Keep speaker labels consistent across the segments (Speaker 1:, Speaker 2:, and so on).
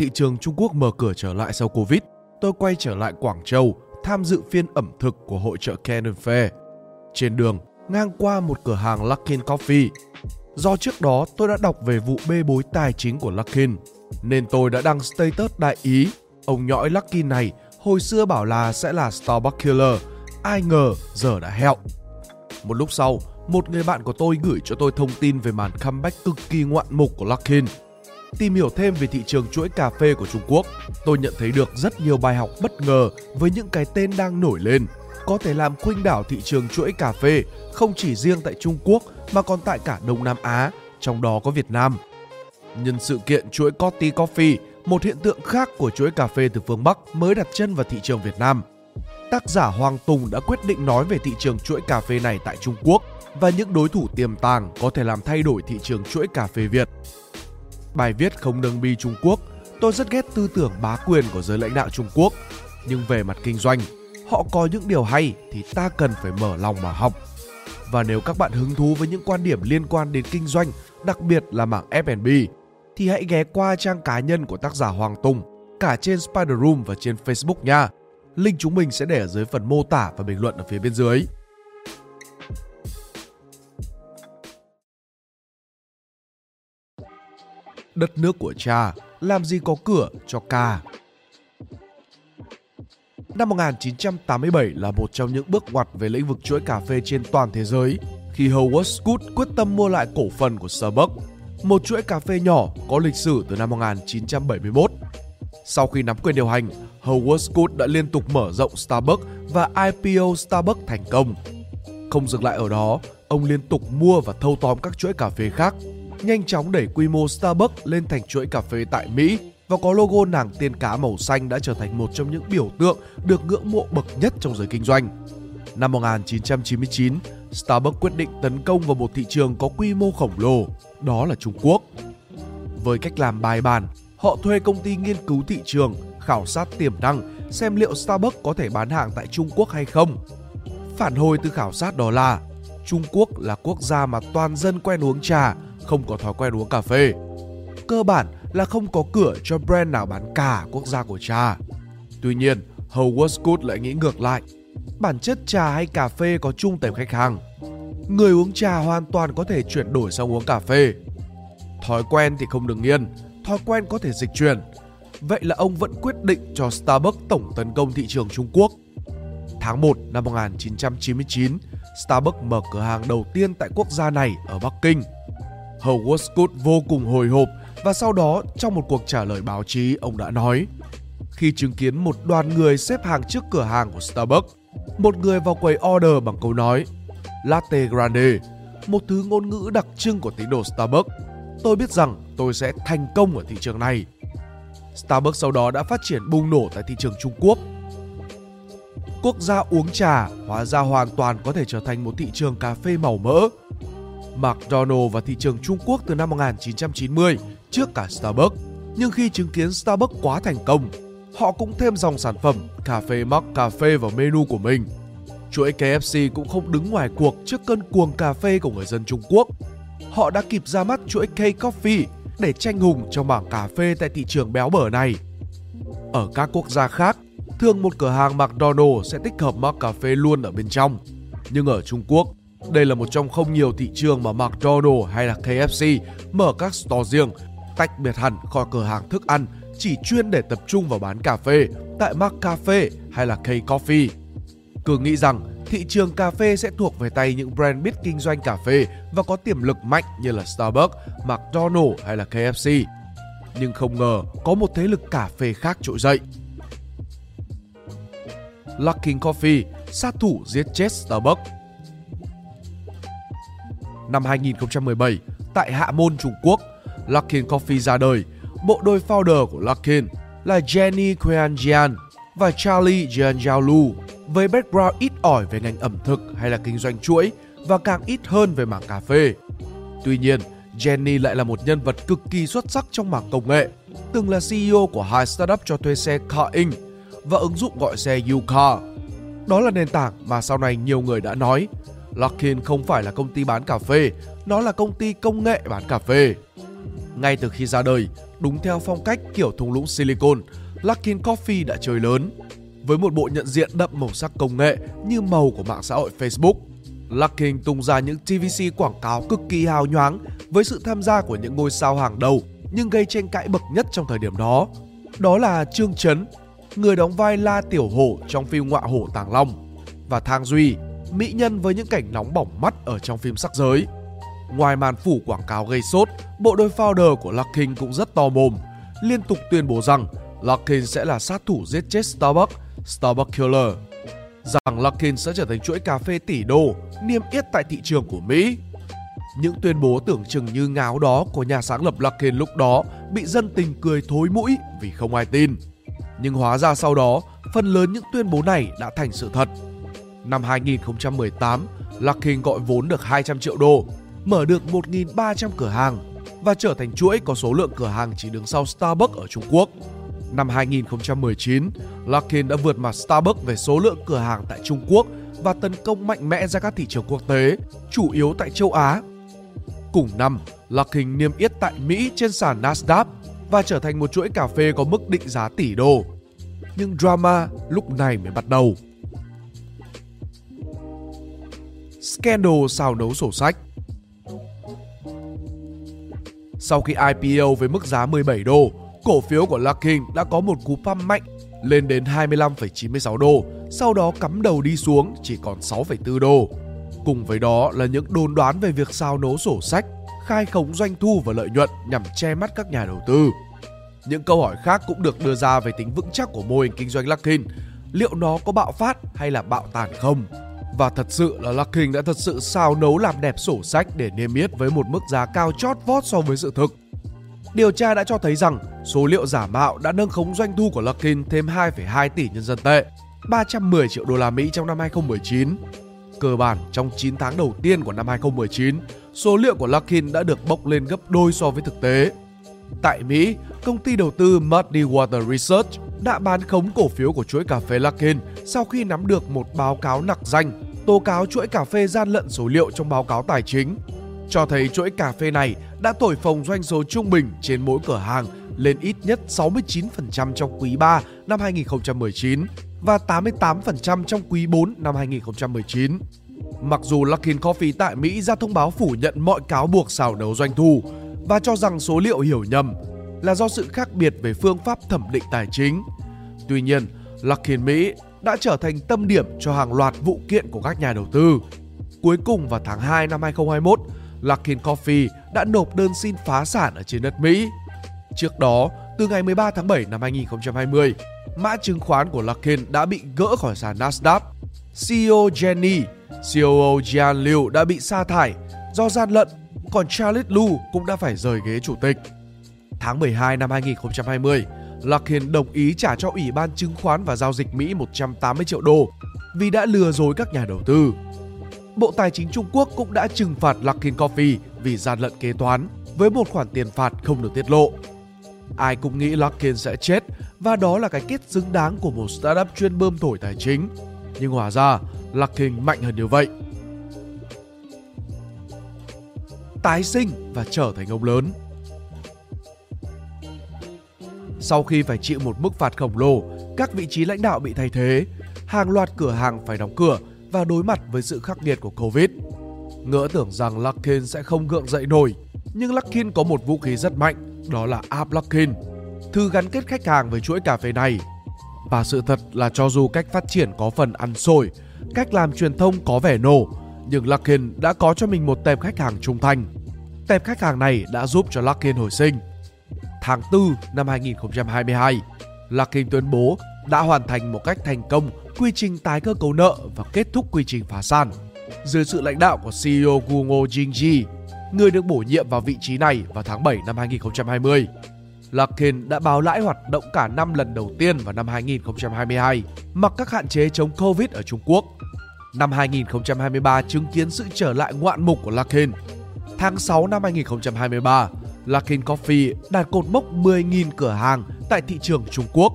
Speaker 1: thị trường Trung Quốc mở cửa trở lại sau Covid, tôi quay trở lại Quảng Châu tham dự phiên ẩm thực của hội trợ Canon Fair. Trên đường, ngang qua một cửa hàng Luckin Coffee. Do trước đó tôi đã đọc về vụ bê bối tài chính của Luckin, nên tôi đã đăng status đại ý. Ông nhõi Luckin này hồi xưa bảo là sẽ là Starbucks Killer, ai ngờ giờ đã hẹo. Một lúc sau, một người bạn của tôi gửi cho tôi thông tin về màn comeback cực kỳ ngoạn mục của Luckin. Tìm hiểu thêm về thị trường chuỗi cà phê của Trung Quốc, tôi nhận thấy được rất nhiều bài học bất ngờ với những cái tên đang nổi lên, có thể làm khuynh đảo thị trường chuỗi cà phê không chỉ riêng tại Trung Quốc mà còn tại cả Đông Nam Á, trong đó có Việt Nam. Nhân sự kiện chuỗi Coty Coffee, một hiện tượng khác của chuỗi cà phê từ phương Bắc mới đặt chân vào thị trường Việt Nam. Tác giả Hoàng Tùng đã quyết định nói về thị trường chuỗi cà phê này tại Trung Quốc và những đối thủ tiềm tàng có thể làm thay đổi thị trường chuỗi cà phê Việt. Bài viết không nâng bi Trung Quốc, tôi rất ghét tư tưởng bá quyền của giới lãnh đạo Trung Quốc, nhưng về mặt kinh doanh, họ có những điều hay thì ta cần phải mở lòng mà học. Và nếu các bạn hứng thú với những quan điểm liên quan đến kinh doanh, đặc biệt là mảng F&B, thì hãy ghé qua trang cá nhân của tác giả Hoàng Tùng, cả trên Spider Room và trên Facebook nha. Link chúng mình sẽ để ở dưới phần mô tả và bình luận ở phía bên dưới. Đất nước của cha, làm gì có cửa cho ca. Năm 1987 là một trong những bước ngoặt về lĩnh vực chuỗi cà phê trên toàn thế giới khi Howard Scott quyết tâm mua lại cổ phần của Starbucks, một chuỗi cà phê nhỏ có lịch sử từ năm 1971. Sau khi nắm quyền điều hành, Howard Scott đã liên tục mở rộng Starbucks và IPO Starbucks thành công. Không dừng lại ở đó, ông liên tục mua và thâu tóm các chuỗi cà phê khác, nhanh chóng đẩy quy mô Starbucks lên thành chuỗi cà phê tại Mỹ và có logo nàng tiên cá màu xanh đã trở thành một trong những biểu tượng được ngưỡng mộ bậc nhất trong giới kinh doanh. Năm 1999, Starbucks quyết định tấn công vào một thị trường có quy mô khổng lồ, đó là Trung Quốc. Với cách làm bài bản, họ thuê công ty nghiên cứu thị trường, khảo sát tiềm năng, xem liệu Starbucks có thể bán hàng tại Trung Quốc hay không. Phản hồi từ khảo sát đó là Trung Quốc là quốc gia mà toàn dân quen uống trà, không có thói quen uống cà phê. Cơ bản là không có cửa cho brand nào bán cả quốc gia của trà. Tuy nhiên, Howard Scott lại nghĩ ngược lại. Bản chất trà hay cà phê có chung tệp khách hàng. Người uống trà hoàn toàn có thể chuyển đổi sang uống cà phê. Thói quen thì không đứng yên, thói quen có thể dịch chuyển. Vậy là ông vẫn quyết định cho Starbucks tổng tấn công thị trường Trung Quốc. Tháng 1 năm 1999, Starbucks mở cửa hàng đầu tiên tại quốc gia này ở Bắc Kinh. Howard Scoot vô cùng hồi hộp và sau đó trong một cuộc trả lời báo chí ông đã nói khi chứng kiến một đoàn người xếp hàng trước cửa hàng của Starbucks, một người vào quầy order bằng câu nói Latte Grande, một thứ ngôn ngữ đặc trưng của tín đồ Starbucks. Tôi biết rằng tôi sẽ thành công ở thị trường này. Starbucks sau đó đã phát triển bùng nổ tại thị trường Trung Quốc. Quốc gia uống trà hóa ra hoàn toàn có thể trở thành một thị trường cà phê màu mỡ. McDonald vào thị trường Trung Quốc từ năm 1990 trước cả Starbucks. Nhưng khi chứng kiến Starbucks quá thành công, họ cũng thêm dòng sản phẩm cà phê mắc cà phê vào menu của mình. Chuỗi KFC cũng không đứng ngoài cuộc trước cơn cuồng cà phê của người dân Trung Quốc. Họ đã kịp ra mắt chuỗi K Coffee để tranh hùng trong mảng cà phê tại thị trường béo bở này. Ở các quốc gia khác, thường một cửa hàng McDonald sẽ tích hợp mắc cà phê luôn ở bên trong. Nhưng ở Trung Quốc, đây là một trong không nhiều thị trường mà McDonald's hay là KFC mở các store riêng, tách biệt hẳn khỏi cửa hàng thức ăn chỉ chuyên để tập trung vào bán cà phê tại McCafe hay là K Coffee. Cứ nghĩ rằng thị trường cà phê sẽ thuộc về tay những brand biết kinh doanh cà phê và có tiềm lực mạnh như là Starbucks, McDonald's hay là KFC. Nhưng không ngờ có một thế lực cà phê khác trỗi dậy. Luckin Coffee, sát thủ giết chết Starbucks Năm 2017, tại Hạ Môn, Trung Quốc, Luckin Coffee ra đời. Bộ đôi founder của Luckin là Jenny Quanjian và Charlie Jianjiaolu với background ít ỏi về ngành ẩm thực hay là kinh doanh chuỗi và càng ít hơn về mảng cà phê. Tuy nhiên, Jenny lại là một nhân vật cực kỳ xuất sắc trong mảng công nghệ, từng là CEO của hai startup cho thuê xe Car Inc. và ứng dụng gọi xe YouCar. Đó là nền tảng mà sau này nhiều người đã nói Luckin không phải là công ty bán cà phê, nó là công ty công nghệ bán cà phê. Ngay từ khi ra đời, đúng theo phong cách kiểu thung lũng silicon, Luckin Coffee đã chơi lớn. Với một bộ nhận diện đậm màu sắc công nghệ như màu của mạng xã hội Facebook, Luckin tung ra những TVC quảng cáo cực kỳ hào nhoáng với sự tham gia của những ngôi sao hàng đầu nhưng gây tranh cãi bậc nhất trong thời điểm đó. Đó là Trương Chấn, người đóng vai La Tiểu Hổ trong phim Ngọa Hổ Tàng Long, và Thang Duy, mỹ nhân với những cảnh nóng bỏng mắt ở trong phim sắc giới. Ngoài màn phủ quảng cáo gây sốt, bộ đôi founder của Luckin cũng rất to mồm, liên tục tuyên bố rằng Luckin sẽ là sát thủ giết chết Starbucks, Starbucks Killer. Rằng Luckin sẽ trở thành chuỗi cà phê tỷ đô, niêm yết tại thị trường của Mỹ. Những tuyên bố tưởng chừng như ngáo đó của nhà sáng lập Luckin lúc đó bị dân tình cười thối mũi vì không ai tin. Nhưng hóa ra sau đó, phần lớn những tuyên bố này đã thành sự thật. Năm 2018, Luckin gọi vốn được 200 triệu đô, mở được 1.300 cửa hàng và trở thành chuỗi có số lượng cửa hàng chỉ đứng sau Starbucks ở Trung Quốc. Năm 2019, Luckin đã vượt mặt Starbucks về số lượng cửa hàng tại Trung Quốc và tấn công mạnh mẽ ra các thị trường quốc tế, chủ yếu tại châu Á. Cùng năm, Luckin niêm yết tại Mỹ trên sàn Nasdaq và trở thành một chuỗi cà phê có mức định giá tỷ đô. Nhưng drama lúc này mới bắt đầu. Scandal sao nấu sổ sách Sau khi IPO với mức giá 17 đô, cổ phiếu của Luckin đã có một cú pump mạnh lên đến 25,96 đô, sau đó cắm đầu đi xuống chỉ còn 6,4 đô. Cùng với đó là những đồn đoán về việc sao nấu sổ sách, khai khống doanh thu và lợi nhuận nhằm che mắt các nhà đầu tư. Những câu hỏi khác cũng được đưa ra về tính vững chắc của mô hình kinh doanh Luckin, liệu nó có bạo phát hay là bạo tàn không? Và thật sự là Luckin đã thật sự xào nấu làm đẹp sổ sách để niêm yết với một mức giá cao chót vót so với sự thực. Điều tra đã cho thấy rằng số liệu giả mạo đã nâng khống doanh thu của Luckin thêm 2,2 tỷ nhân dân tệ, 310 triệu đô la Mỹ trong năm 2019. Cơ bản trong 9 tháng đầu tiên của năm 2019, số liệu của Luckin đã được bốc lên gấp đôi so với thực tế. Tại Mỹ, công ty đầu tư Muddy Water Research đã bán khống cổ phiếu của chuỗi cà phê Luckin sau khi nắm được một báo cáo nặc danh tố cáo chuỗi cà phê gian lận số liệu trong báo cáo tài chính, cho thấy chuỗi cà phê này đã thổi phồng doanh số trung bình trên mỗi cửa hàng lên ít nhất 69% trong quý 3 năm 2019 và 88% trong quý 4 năm 2019. Mặc dù Luckin Coffee tại Mỹ ra thông báo phủ nhận mọi cáo buộc xảo đấu doanh thu và cho rằng số liệu hiểu nhầm là do sự khác biệt về phương pháp thẩm định tài chính. Tuy nhiên, Luckin Mỹ đã trở thành tâm điểm cho hàng loạt vụ kiện của các nhà đầu tư. Cuối cùng vào tháng 2 năm 2021, Luckin Coffee đã nộp đơn xin phá sản ở trên đất Mỹ. Trước đó, từ ngày 13 tháng 7 năm 2020, mã chứng khoán của Luckin đã bị gỡ khỏi sàn Nasdaq. CEO Jenny, COO Jian Liu đã bị sa thải do gian lận, còn Charles Lu cũng đã phải rời ghế chủ tịch. Tháng 12 năm 2020, Luckin đồng ý trả cho Ủy ban Chứng khoán và Giao dịch Mỹ 180 triệu đô vì đã lừa dối các nhà đầu tư. Bộ Tài chính Trung Quốc cũng đã trừng phạt Luckin Coffee vì gian lận kế toán với một khoản tiền phạt không được tiết lộ. Ai cũng nghĩ Luckin sẽ chết và đó là cái kết xứng đáng của một startup chuyên bơm thổi tài chính. Nhưng hóa ra, Luckin mạnh hơn như vậy. Tái sinh và trở thành ông lớn sau khi phải chịu một mức phạt khổng lồ, các vị trí lãnh đạo bị thay thế, hàng loạt cửa hàng phải đóng cửa và đối mặt với sự khắc nghiệt của Covid. Ngỡ tưởng rằng Luckin sẽ không gượng dậy nổi, nhưng Luckin có một vũ khí rất mạnh, đó là app Luckin, thư gắn kết khách hàng với chuỗi cà phê này. Và sự thật là cho dù cách phát triển có phần ăn sôi, cách làm truyền thông có vẻ nổ, nhưng Luckin đã có cho mình một tệp khách hàng trung thành. Tệp khách hàng này đã giúp cho Luckin hồi sinh tháng 4 năm 2022, Larkin tuyên bố đã hoàn thành một cách thành công quy trình tái cơ cấu nợ và kết thúc quy trình phá sản. Dưới sự lãnh đạo của CEO Guo Jingji, người được bổ nhiệm vào vị trí này vào tháng 7 năm 2020. Larkin đã báo lãi hoạt động cả năm lần đầu tiên vào năm 2022, mặc các hạn chế chống Covid ở Trung Quốc. Năm 2023 chứng kiến sự trở lại ngoạn mục của Larkin. Tháng 6 năm 2023, Luckin Coffee đạt cột mốc 10.000 cửa hàng tại thị trường Trung Quốc,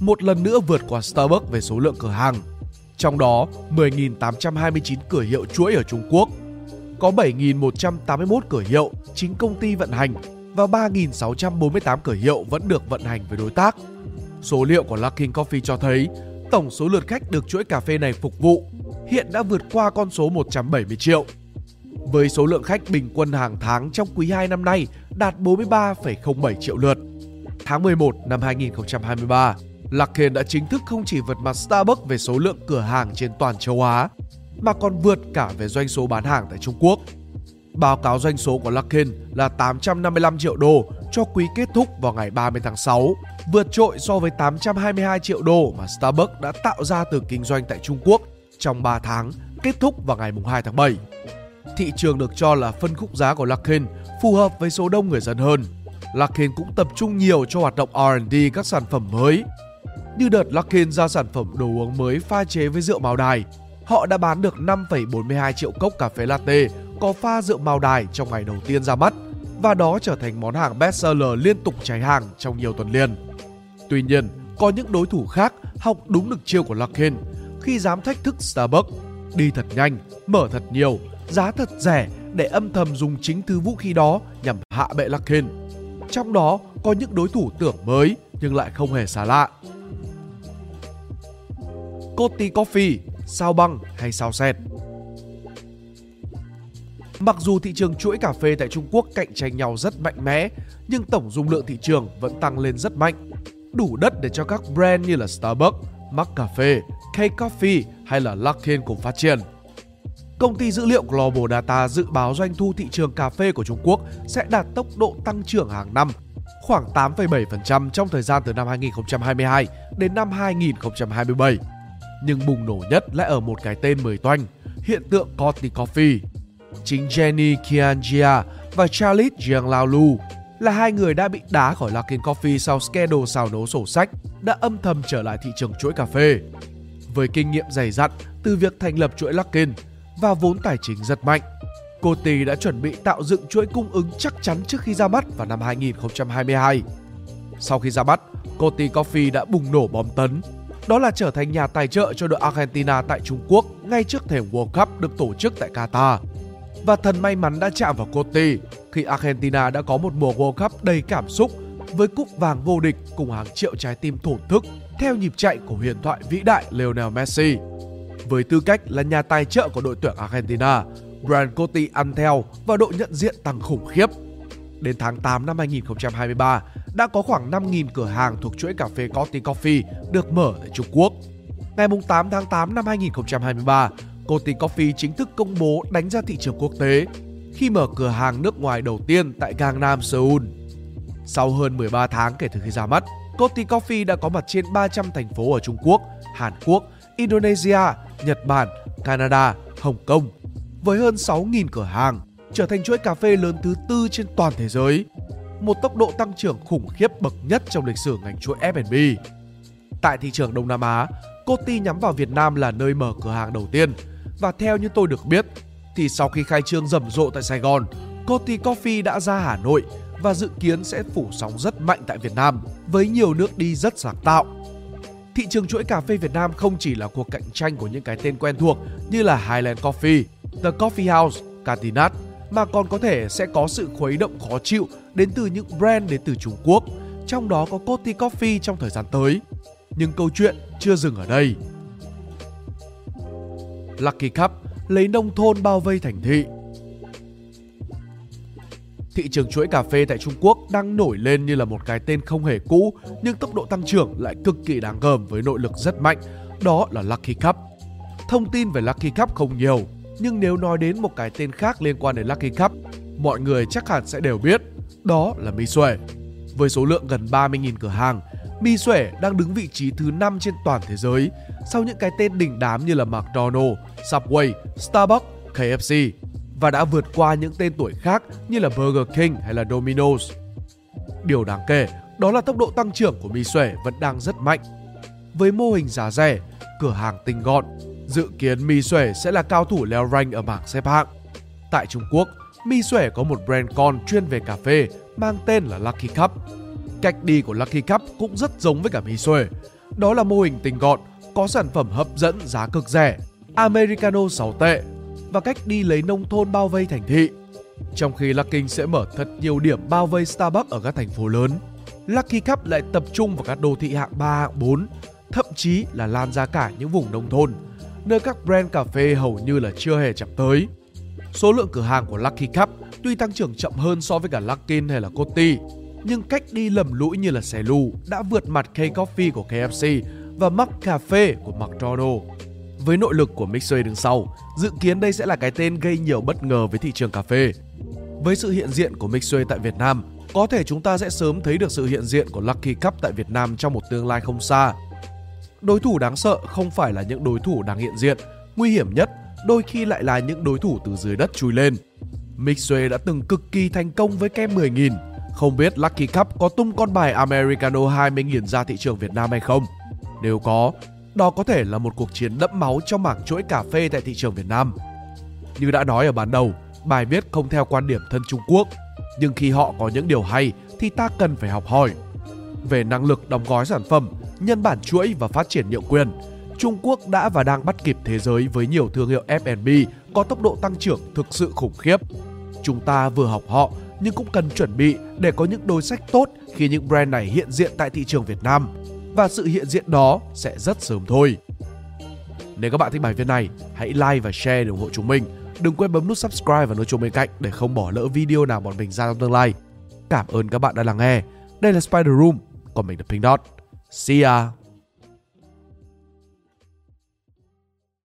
Speaker 1: một lần nữa vượt qua Starbucks về số lượng cửa hàng. Trong đó, 10.829 cửa hiệu chuỗi ở Trung Quốc, có 7.181 cửa hiệu chính công ty vận hành và 3.648 cửa hiệu vẫn được vận hành với đối tác. Số liệu của Luckin Coffee cho thấy tổng số lượt khách được chuỗi cà phê này phục vụ hiện đã vượt qua con số 170 triệu. Với số lượng khách bình quân hàng tháng trong quý 2 năm nay đạt 43,07 triệu lượt. Tháng 11 năm 2023, Luckin đã chính thức không chỉ vượt mặt Starbucks về số lượng cửa hàng trên toàn châu Á, mà còn vượt cả về doanh số bán hàng tại Trung Quốc. Báo cáo doanh số của Luckin là 855 triệu đô cho quý kết thúc vào ngày 30 tháng 6, vượt trội so với 822 triệu đô mà Starbucks đã tạo ra từ kinh doanh tại Trung Quốc trong 3 tháng, kết thúc vào ngày 2 tháng 7. Thị trường được cho là phân khúc giá của Luckin phù hợp với số đông người dân hơn. Luckin cũng tập trung nhiều cho hoạt động R&D các sản phẩm mới. Như đợt Luckin ra sản phẩm đồ uống mới pha chế với rượu màu đài, họ đã bán được 5,42 triệu cốc cà phê latte có pha rượu màu đài trong ngày đầu tiên ra mắt và đó trở thành món hàng bestseller liên tục cháy hàng trong nhiều tuần liền. Tuy nhiên, có những đối thủ khác học đúng được chiêu của Luckin khi dám thách thức Starbucks, đi thật nhanh, mở thật nhiều, giá thật rẻ để âm thầm dùng chính thứ vũ khí đó nhằm hạ bệ Luckin. Trong đó có những đối thủ tưởng mới nhưng lại không hề xa lạ. Coty Coffee, sao băng hay sao sét Mặc dù thị trường chuỗi cà phê tại Trung Quốc cạnh tranh nhau rất mạnh mẽ, nhưng tổng dung lượng thị trường vẫn tăng lên rất mạnh, đủ đất để cho các brand như là Starbucks, McCafe, K-Coffee hay là Luckin cùng phát triển. Công ty dữ liệu Global Data dự báo doanh thu thị trường cà phê của Trung Quốc sẽ đạt tốc độ tăng trưởng hàng năm khoảng 8,7% trong thời gian từ năm 2022 đến năm 2027. Nhưng bùng nổ nhất lại ở một cái tên mới toanh, hiện tượng Coffee Coffee. Chính Jenny Kianjia và Charlotte Jiang Lu là hai người đã bị đá khỏi Luckin Coffee sau scandal xào nấu sổ sách đã âm thầm trở lại thị trường chuỗi cà phê. Với kinh nghiệm dày dặn từ việc thành lập chuỗi Luckin và vốn tài chính rất mạnh, Coty đã chuẩn bị tạo dựng chuỗi cung ứng chắc chắn trước khi ra mắt vào năm 2022. Sau khi ra mắt, Coty Coffee đã bùng nổ bom tấn. Đó là trở thành nhà tài trợ cho đội Argentina tại Trung Quốc ngay trước thềm World Cup được tổ chức tại Qatar và thần may mắn đã chạm vào Coty khi Argentina đã có một mùa World Cup đầy cảm xúc với cúp vàng vô địch cùng hàng triệu trái tim thổn thức theo nhịp chạy của huyền thoại vĩ đại Lionel Messi. Với tư cách là nhà tài trợ của đội tuyển Argentina, brand Cotti ăn theo và độ nhận diện tăng khủng khiếp. Đến tháng 8 năm 2023, đã có khoảng 5.000 cửa hàng thuộc chuỗi cà phê Coty Coffee được mở tại Trung Quốc. Ngày 8 tháng 8 năm 2023, Coty Coffee chính thức công bố đánh ra thị trường quốc tế khi mở cửa hàng nước ngoài đầu tiên tại Gangnam, Seoul. Sau hơn 13 tháng kể từ khi ra mắt, Coty Coffee đã có mặt trên 300 thành phố ở Trung Quốc, Hàn Quốc, Indonesia, Nhật Bản, Canada, Hồng Kông với hơn 6.000 cửa hàng, trở thành chuỗi cà phê lớn thứ tư trên toàn thế giới, một tốc độ tăng trưởng khủng khiếp bậc nhất trong lịch sử ngành chuỗi F&B. Tại thị trường Đông Nam Á, Coty nhắm vào Việt Nam là nơi mở cửa hàng đầu tiên và theo như tôi được biết thì sau khi khai trương rầm rộ tại Sài Gòn, Coty Coffee đã ra Hà Nội và dự kiến sẽ phủ sóng rất mạnh tại Việt Nam với nhiều nước đi rất sáng tạo. Thị trường chuỗi cà phê Việt Nam không chỉ là cuộc cạnh tranh của những cái tên quen thuộc như là Highland Coffee, The Coffee House, Catinat mà còn có thể sẽ có sự khuấy động khó chịu đến từ những brand đến từ Trung Quốc, trong đó có Coty Coffee trong thời gian tới. Nhưng câu chuyện chưa dừng ở đây. Lucky Cup lấy nông thôn bao vây thành thị. Thị trường chuỗi cà phê tại Trung Quốc đang nổi lên như là một cái tên không hề cũ nhưng tốc độ tăng trưởng lại cực kỳ đáng gờm với nội lực rất mạnh, đó là Lucky Cup. Thông tin về Lucky Cup không nhiều, nhưng nếu nói đến một cái tên khác liên quan đến Lucky Cup, mọi người chắc hẳn sẽ đều biết, đó là Mì Xuể. Với số lượng gần 30.000 cửa hàng, Mì Xuể đang đứng vị trí thứ 5 trên toàn thế giới sau những cái tên đỉnh đám như là McDonald's, Subway, Starbucks, KFC và đã vượt qua những tên tuổi khác như là Burger King hay là Domino's. Điều đáng kể đó là tốc độ tăng trưởng của mì Xuể vẫn đang rất mạnh. Với mô hình giá rẻ, cửa hàng tinh gọn, dự kiến mì Xuể sẽ là cao thủ leo rank ở bảng xếp hạng. Tại Trung Quốc, mì Xuể có một brand con chuyên về cà phê mang tên là Lucky Cup. Cách đi của Lucky Cup cũng rất giống với cả mì Xuể. Đó là mô hình tinh gọn, có sản phẩm hấp dẫn giá cực rẻ, Americano 6 tệ và cách đi lấy nông thôn bao vây thành thị. Trong khi Luckin sẽ mở thật nhiều điểm bao vây Starbucks ở các thành phố lớn, Lucky Cup lại tập trung vào các đô thị hạng 3, hạng 4, thậm chí là lan ra cả những vùng nông thôn, nơi các brand cà phê hầu như là chưa hề chạm tới. Số lượng cửa hàng của Lucky Cup tuy tăng trưởng chậm hơn so với cả Luckin hay là Coty, nhưng cách đi lầm lũi như là xe lù đã vượt mặt K-Coffee của KFC và Mac Cà phê của McDonald's. Với nội lực của Mixway đứng sau, dự kiến đây sẽ là cái tên gây nhiều bất ngờ với thị trường cà phê. Với sự hiện diện của Mixway tại Việt Nam, có thể chúng ta sẽ sớm thấy được sự hiện diện của Lucky Cup tại Việt Nam trong một tương lai không xa. Đối thủ đáng sợ không phải là những đối thủ đang hiện diện, nguy hiểm nhất đôi khi lại là những đối thủ từ dưới đất chui lên. Mixway đã từng cực kỳ thành công với kem 10.000. Không biết Lucky Cup có tung con bài Americano 20.000 ra thị trường Việt Nam hay không? Nếu có, đó có thể là một cuộc chiến đẫm máu trong mảng chuỗi cà phê tại thị trường Việt Nam. Như đã nói ở ban đầu, bài viết không theo quan điểm thân Trung Quốc, nhưng khi họ có những điều hay thì ta cần phải học hỏi. Về năng lực đóng gói sản phẩm, nhân bản chuỗi và phát triển nhượng quyền, Trung Quốc đã và đang bắt kịp thế giới với nhiều thương hiệu F&B có tốc độ tăng trưởng thực sự khủng khiếp. Chúng ta vừa học họ nhưng cũng cần chuẩn bị để có những đối sách tốt khi những brand này hiện diện tại thị trường Việt Nam và sự hiện diện đó sẽ rất sớm thôi. Nếu các bạn thích bài viết này, hãy like và share để ủng hộ chúng mình. Đừng quên bấm nút subscribe và nút chuông bên cạnh để không bỏ lỡ video nào bọn mình ra trong tương lai. Cảm ơn các bạn đã lắng nghe. Đây là Spider Room, còn mình là Pink Dot. See ya!